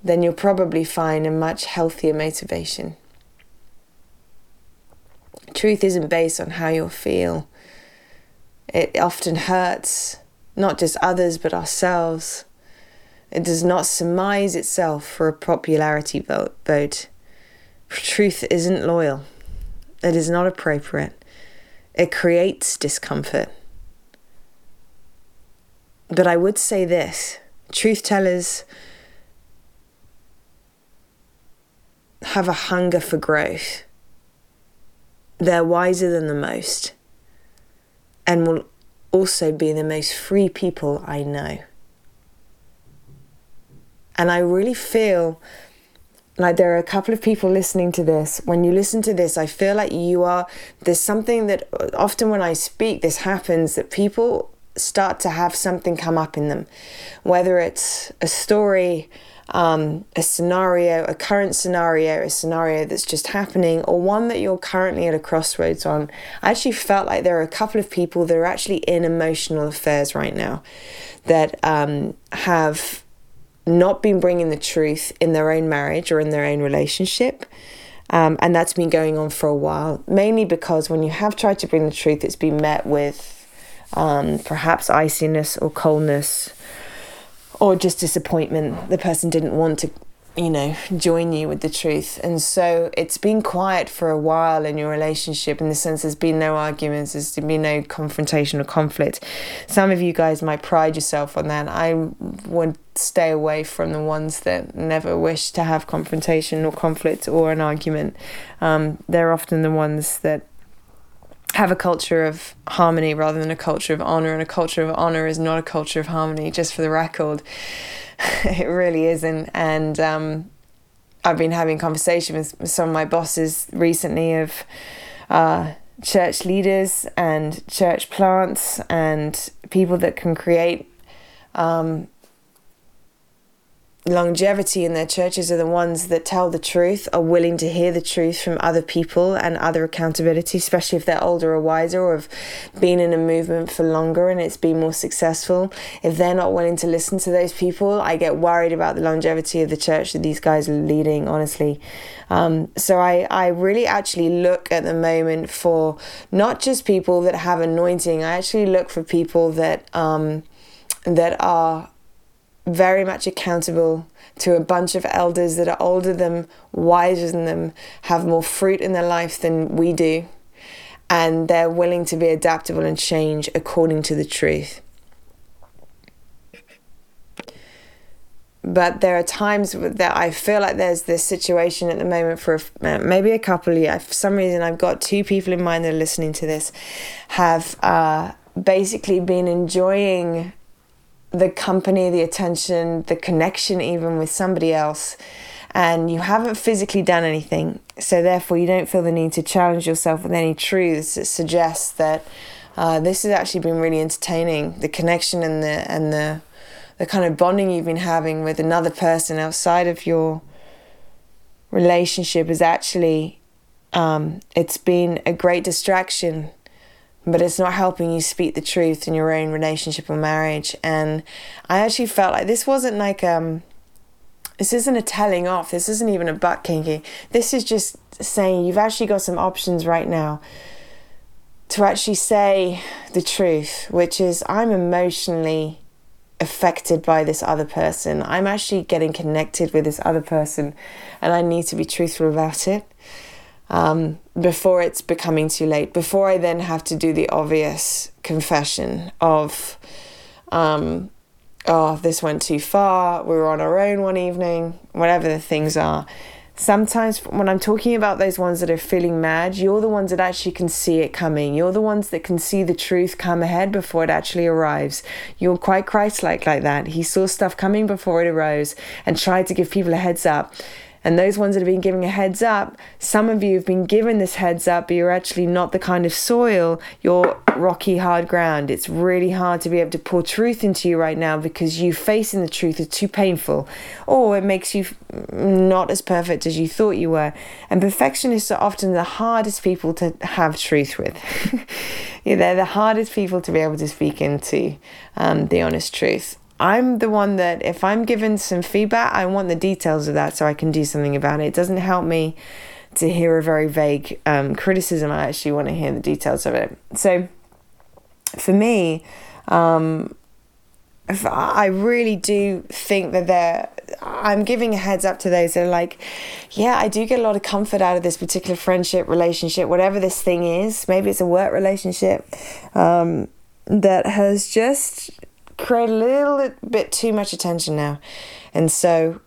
then you'll probably find a much healthier motivation. Truth isn't based on how you'll feel. It often hurts not just others but ourselves. It does not surmise itself for a popularity vote. Truth isn't loyal. It is not appropriate. It creates discomfort. But I would say this truth tellers have a hunger for growth. They're wiser than the most and will also be the most free people I know. And I really feel like there are a couple of people listening to this. When you listen to this, I feel like you are, there's something that often when I speak, this happens that people start to have something come up in them, whether it's a story, um, a scenario, a current scenario, a scenario that's just happening, or one that you're currently at a crossroads on. I actually felt like there are a couple of people that are actually in emotional affairs right now that um, have not been bringing the truth in their own marriage or in their own relationship. Um, and that's been going on for a while, mainly because when you have tried to bring the truth, it's been met with um, perhaps iciness or coldness or just disappointment. The person didn't want to you know, join you with the truth. And so it's been quiet for a while in your relationship in the sense there's been no arguments, there's been no confrontation or conflict. Some of you guys might pride yourself on that. I would stay away from the ones that never wish to have confrontation or conflict or an argument. Um, they're often the ones that have a culture of harmony rather than a culture of honor, and a culture of honor is not a culture of harmony, just for the record. it really isn't. And um, I've been having conversations with some of my bosses recently of uh, church leaders and church plants and people that can create um, longevity in their churches are the ones that tell the truth, are willing to hear the truth from other people and other accountability, especially if they're older or wiser or have been in a movement for longer and it's been more successful. If they're not willing to listen to those people, I get worried about the longevity of the church that these guys are leading, honestly. Um, so I, I really actually look at the moment for not just people that have anointing, I actually look for people that um, that are very much accountable to a bunch of elders that are older than wiser than them, have more fruit in their life than we do, and they're willing to be adaptable and change according to the truth. But there are times that I feel like there's this situation at the moment for uh, maybe a couple of years. For some reason, I've got two people in mind that are listening to this, have uh, basically been enjoying the company, the attention, the connection, even with somebody else, and you haven't physically done anything. So, therefore, you don't feel the need to challenge yourself with any truths that suggest that uh, this has actually been really entertaining. The connection and the and the the kind of bonding you've been having with another person outside of your relationship is actually um, it's been a great distraction but it's not helping you speak the truth in your own relationship or marriage. And I actually felt like this wasn't like um this isn't a telling off. This isn't even a butt kinky. This is just saying you've actually got some options right now to actually say the truth, which is I'm emotionally affected by this other person. I'm actually getting connected with this other person and I need to be truthful about it um, before it's becoming too late, before I then have to do the obvious confession of, um, oh, this went too far, we were on our own one evening, whatever the things are. Sometimes when I'm talking about those ones that are feeling mad, you're the ones that actually can see it coming. You're the ones that can see the truth come ahead before it actually arrives. You're quite Christ like like that. He saw stuff coming before it arose and tried to give people a heads up. And those ones that have been giving a heads up, some of you have been given this heads up, but you're actually not the kind of soil, you're rocky, hard ground. It's really hard to be able to pour truth into you right now because you facing the truth is too painful, or it makes you not as perfect as you thought you were. And perfectionists are often the hardest people to have truth with. yeah, they're the hardest people to be able to speak into um, the honest truth. I'm the one that if I'm given some feedback, I want the details of that so I can do something about it. It doesn't help me to hear a very vague um, criticism. I actually want to hear the details of it. So for me, um, I really do think that there. I'm giving a heads up to those that are like, yeah, I do get a lot of comfort out of this particular friendship, relationship, whatever this thing is. Maybe it's a work relationship um, that has just create a little bit too much attention now. And so,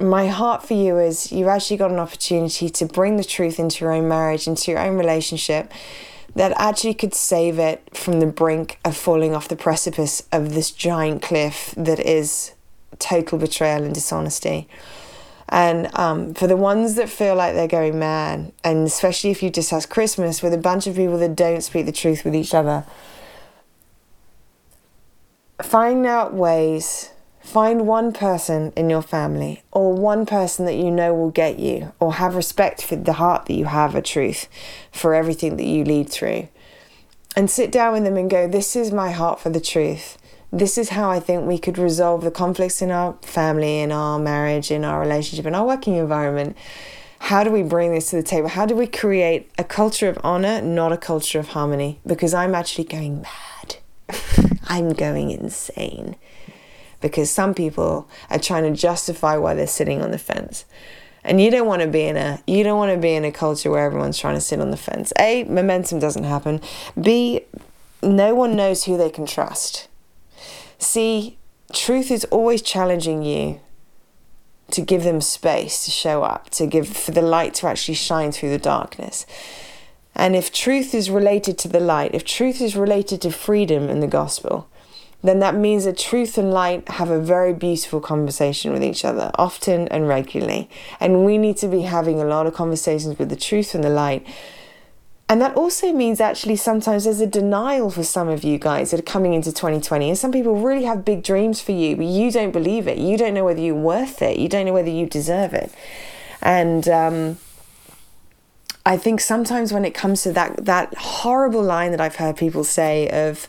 my heart for you is you've actually got an opportunity to bring the truth into your own marriage, into your own relationship, that actually could save it from the brink of falling off the precipice of this giant cliff that is total betrayal and dishonesty. And um, for the ones that feel like they're going mad, and especially if you just have Christmas with a bunch of people that don't speak the truth with each other, find out ways find one person in your family or one person that you know will get you or have respect for the heart that you have a truth for everything that you lead through and sit down with them and go this is my heart for the truth this is how I think we could resolve the conflicts in our family, in our marriage, in our relationship, in our working environment. How do we bring this to the table? How do we create a culture of honor, not a culture of harmony? Because I'm actually going mad. I'm going insane because some people are trying to justify why they're sitting on the fence. And you don't want to be in a you don't want to be in a culture where everyone's trying to sit on the fence. A, momentum doesn't happen. B, no one knows who they can trust. C, truth is always challenging you to give them space to show up, to give for the light to actually shine through the darkness. And if truth is related to the light, if truth is related to freedom in the gospel, then that means that truth and light have a very beautiful conversation with each other, often and regularly. And we need to be having a lot of conversations with the truth and the light. And that also means actually sometimes there's a denial for some of you guys that are coming into 2020. And some people really have big dreams for you, but you don't believe it. You don't know whether you're worth it. You don't know whether you deserve it. And, um, I think sometimes when it comes to that that horrible line that I've heard people say of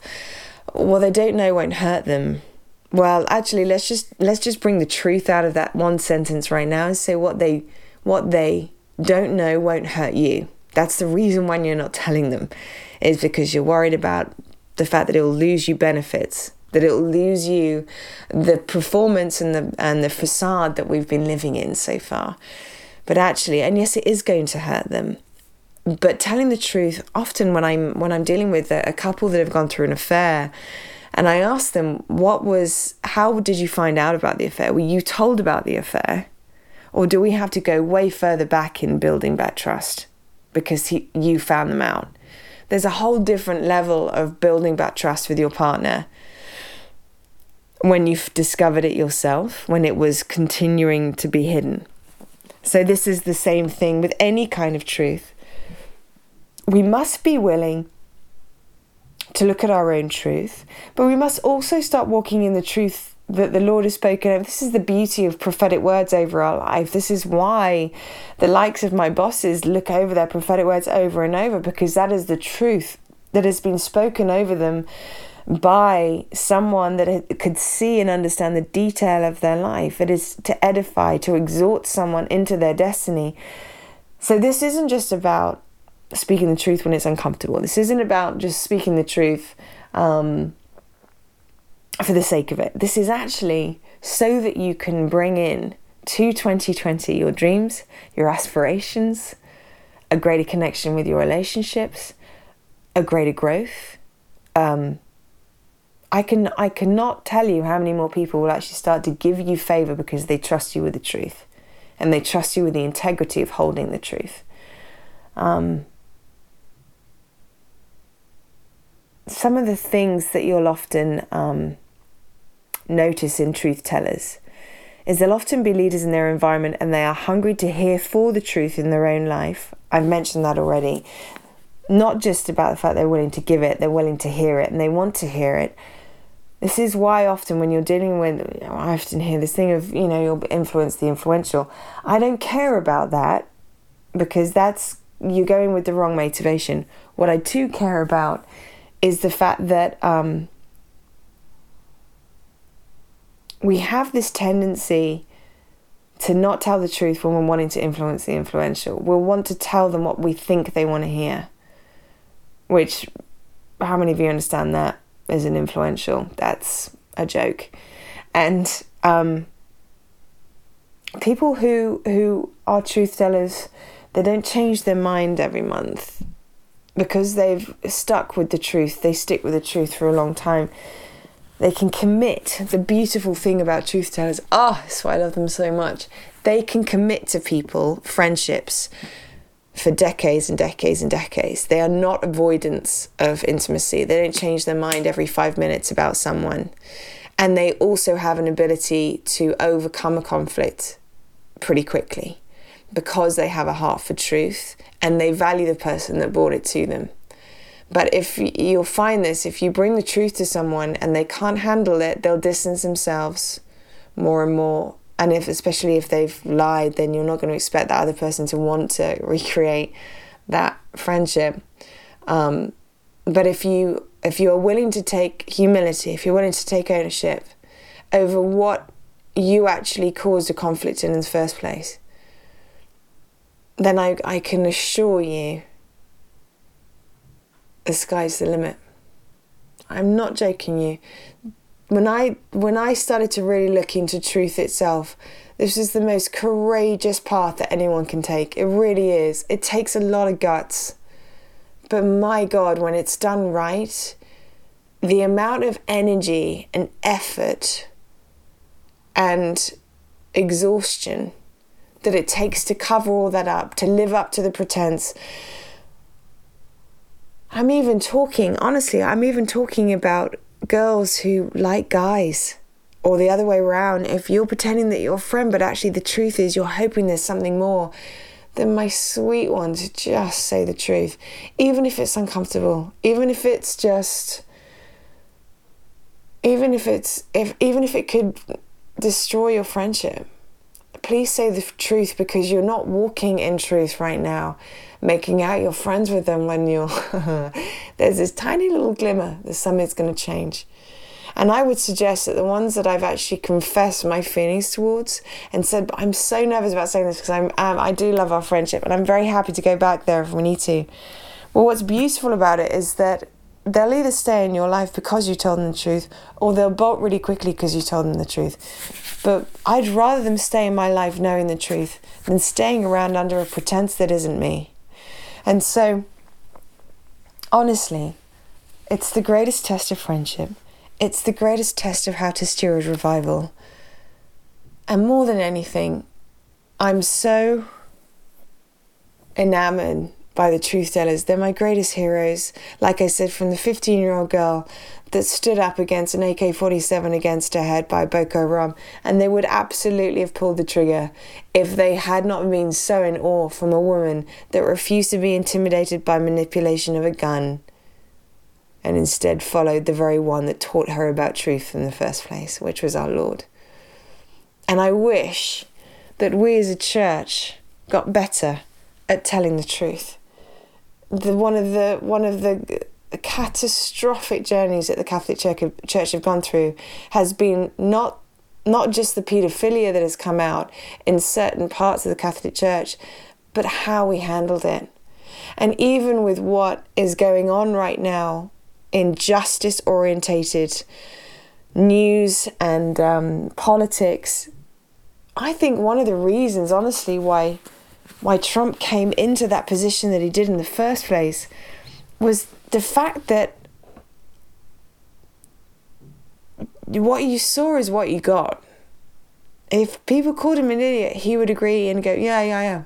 well they don't know won't hurt them. Well, actually let's just let's just bring the truth out of that one sentence right now and say what they what they don't know won't hurt you. That's the reason why you're not telling them is because you're worried about the fact that it will lose you benefits, that it will lose you the performance and the and the facade that we've been living in so far. But actually, and yes, it is going to hurt them. But telling the truth, often when I'm when I'm dealing with a, a couple that have gone through an affair, and I ask them, "What was? How did you find out about the affair? Were you told about the affair, or do we have to go way further back in building that trust because he, you found them out?" There's a whole different level of building that trust with your partner when you've discovered it yourself, when it was continuing to be hidden. So, this is the same thing with any kind of truth. We must be willing to look at our own truth, but we must also start walking in the truth that the Lord has spoken of. This is the beauty of prophetic words over our life. This is why the likes of my bosses look over their prophetic words over and over because that is the truth that has been spoken over them by someone that could see and understand the detail of their life. It is to edify, to exhort someone into their destiny. So, this isn't just about speaking the truth when it's uncomfortable. This isn't about just speaking the truth um, for the sake of it. This is actually so that you can bring in to 2020 your dreams, your aspirations, a greater connection with your relationships, a greater growth. Um, I can I cannot tell you how many more people will actually start to give you favor because they trust you with the truth, and they trust you with the integrity of holding the truth. Um, some of the things that you'll often um, notice in truth tellers is they'll often be leaders in their environment and they are hungry to hear for the truth in their own life. I've mentioned that already. Not just about the fact they're willing to give it, they're willing to hear it and they want to hear it. This is why often when you're dealing with, you know, I often hear this thing of, you know, you'll influence the influential. I don't care about that because that's, you're going with the wrong motivation. What I do care about is the fact that um, we have this tendency to not tell the truth when we're wanting to influence the influential. We'll want to tell them what we think they want to hear. Which, how many of you understand that as an influential? That's a joke. And um, people who who are truth tellers, they don't change their mind every month because they've stuck with the truth, they stick with the truth for a long time. They can commit. The beautiful thing about truth tellers, ah, oh, that's why I love them so much. They can commit to people, friendships, for decades and decades and decades. They are not avoidance of intimacy. They don't change their mind every five minutes about someone. And they also have an ability to overcome a conflict pretty quickly because they have a heart for truth and they value the person that brought it to them. But if you'll find this, if you bring the truth to someone and they can't handle it, they'll distance themselves more and more. And if, especially if they've lied, then you're not going to expect that other person to want to recreate that friendship. Um, but if you if you are willing to take humility, if you're willing to take ownership over what you actually caused a conflict in in the first place, then I, I can assure you the sky's the limit. I'm not joking you. when I when I started to really look into truth itself, this is the most courageous path that anyone can take. It really is. It takes a lot of guts. But my God, when it's done right, the amount of energy and effort and exhaustion that it takes to cover all that up, to live up to the pretense. I'm even talking, honestly, I'm even talking about girls who like guys or the other way around. If you're pretending that you're a friend, but actually the truth is you're hoping there's something more, then my sweet ones, just say the truth. Even if it's uncomfortable, even if it's just, even if it's, if, even if it could destroy your friendship please say the truth because you're not walking in truth right now, making out you're friends with them when you're. there's this tiny little glimmer that something's going to change. And I would suggest that the ones that I've actually confessed my feelings towards and said, but I'm so nervous about saying this because I'm, um, I do love our friendship and I'm very happy to go back there if we need to. Well, what's beautiful about it is that they'll either stay in your life because you told them the truth or they'll bolt really quickly because you told them the truth. But I'd rather them stay in my life knowing the truth than staying around under a pretense that isn't me. And so, honestly, it's the greatest test of friendship. It's the greatest test of how to steward revival. And more than anything, I'm so enamored by the truth tellers. They're my greatest heroes. Like I said, from the 15 year old girl that stood up against an AK 47 against her head by Boko Haram, and they would absolutely have pulled the trigger if they had not been so in awe from a woman that refused to be intimidated by manipulation of a gun and instead followed the very one that taught her about truth in the first place, which was our Lord. And I wish that we as a church got better at telling the truth the one of the one of the catastrophic journeys that the Catholic Church, Church have gone through has been not not just the paedophilia that has come out in certain parts of the Catholic Church, but how we handled it. And even with what is going on right now in justice orientated news and um, politics, I think one of the reasons, honestly, why why Trump came into that position that he did in the first place was the fact that what you saw is what you got. If people called him an idiot, he would agree and go, Yeah, yeah,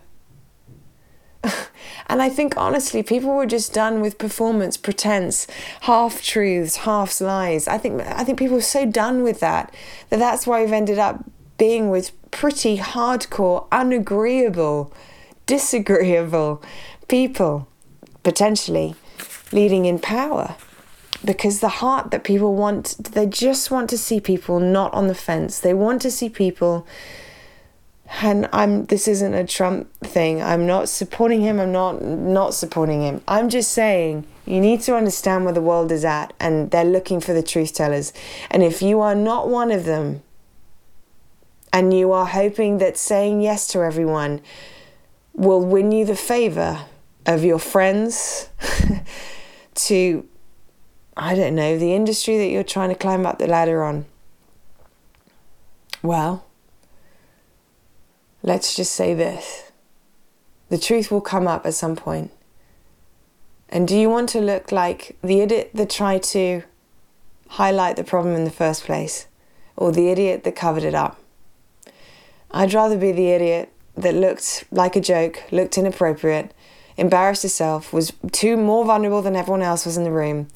yeah. and I think honestly, people were just done with performance, pretense, half truths, half lies. I think I think people are so done with that that that's why we've ended up being with pretty hardcore, unagreeable disagreeable people, potentially leading in power. Because the heart that people want, they just want to see people not on the fence. They want to see people and I'm this isn't a Trump thing. I'm not supporting him. I'm not not supporting him. I'm just saying you need to understand where the world is at and they're looking for the truth tellers. And if you are not one of them and you are hoping that saying yes to everyone will win you the favor of your friends to, I don't know, the industry that you're trying to climb up the ladder on. Well, let's just say this the truth will come up at some point. And do you want to look like the idiot that tried to highlight the problem in the first place, or the idiot that covered it up? I'd rather be the idiot that looked like a joke, looked inappropriate, embarrassed herself, was too more vulnerable than everyone else was in the room,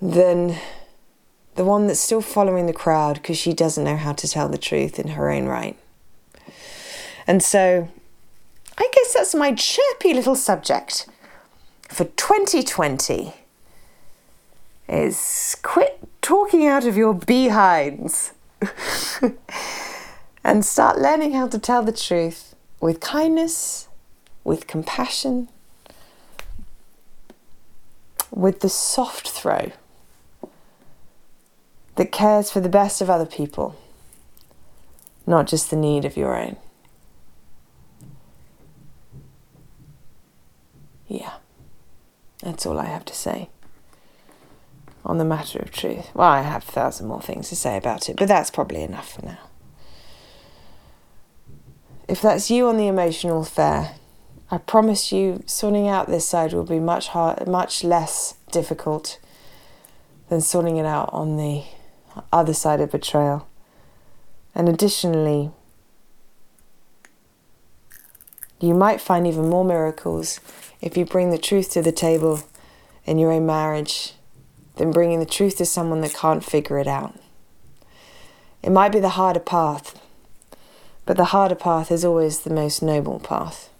than the one that's still following the crowd because she doesn't know how to tell the truth in her own right. And so I guess that's my chirpy little subject for 2020 is quit talking out of your behinds. and start learning how to tell the truth with kindness, with compassion, with the soft throw that cares for the best of other people, not just the need of your own. Yeah, that's all I have to say. on the matter of truth. Well, I have a thousand more things to say about it, but that's probably enough for now. If that's you on the emotional fare, I promise you, sorting out this side will be much hard, much less difficult than sorting it out on the other side of betrayal. And additionally, you might find even more miracles if you bring the truth to the table in your own marriage than bringing the truth to someone that can't figure it out. It might be the harder path, but the harder path is always the most noble path.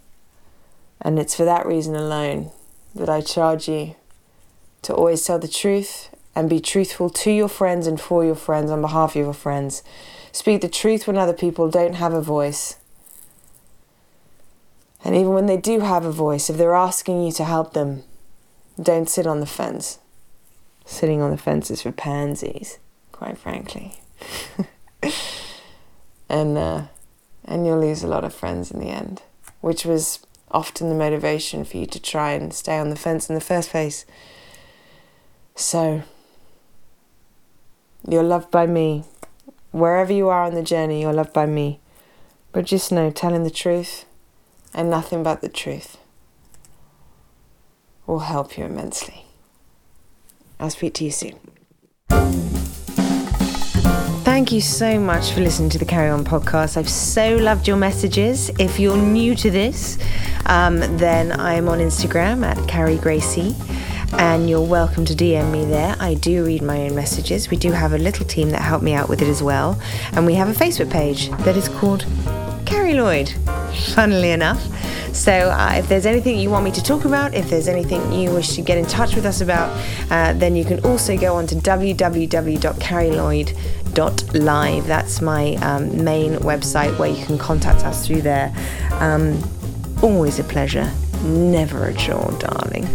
And it's for that reason alone that I charge you to always tell the truth and be truthful to your friends and for your friends on behalf of your friends. Speak the truth when other people don't have a voice. And even when they do have a voice, if they're asking you to help them, don't sit on the fence. Sitting on the fence is for pansies, quite frankly. and uh, and you'll lose a lot of friends in the end, which was often the motivation for you to try and stay on the fence in the first place. So, you're loved by me. Wherever you are on the journey, you're loved by me. But just know, telling the truth and nothing but the truth will help you immensely. I'll speak to you soon. Thank you so much for listening to the Carry On podcast. I've so loved your messages. If you're new to this, um, then I'm on Instagram at Carrie Gracie and you're welcome to DM me there. I do read my own messages. We do have a little team that help me out with it as well. And we have a Facebook page that is called Carrie Lloyd, funnily enough. So, uh, if there's anything you want me to talk about, if there's anything you wish to get in touch with us about, uh, then you can also go on to www.carrielloyd.live. That's my um, main website where you can contact us through there. Um, always a pleasure, never a chore, darling.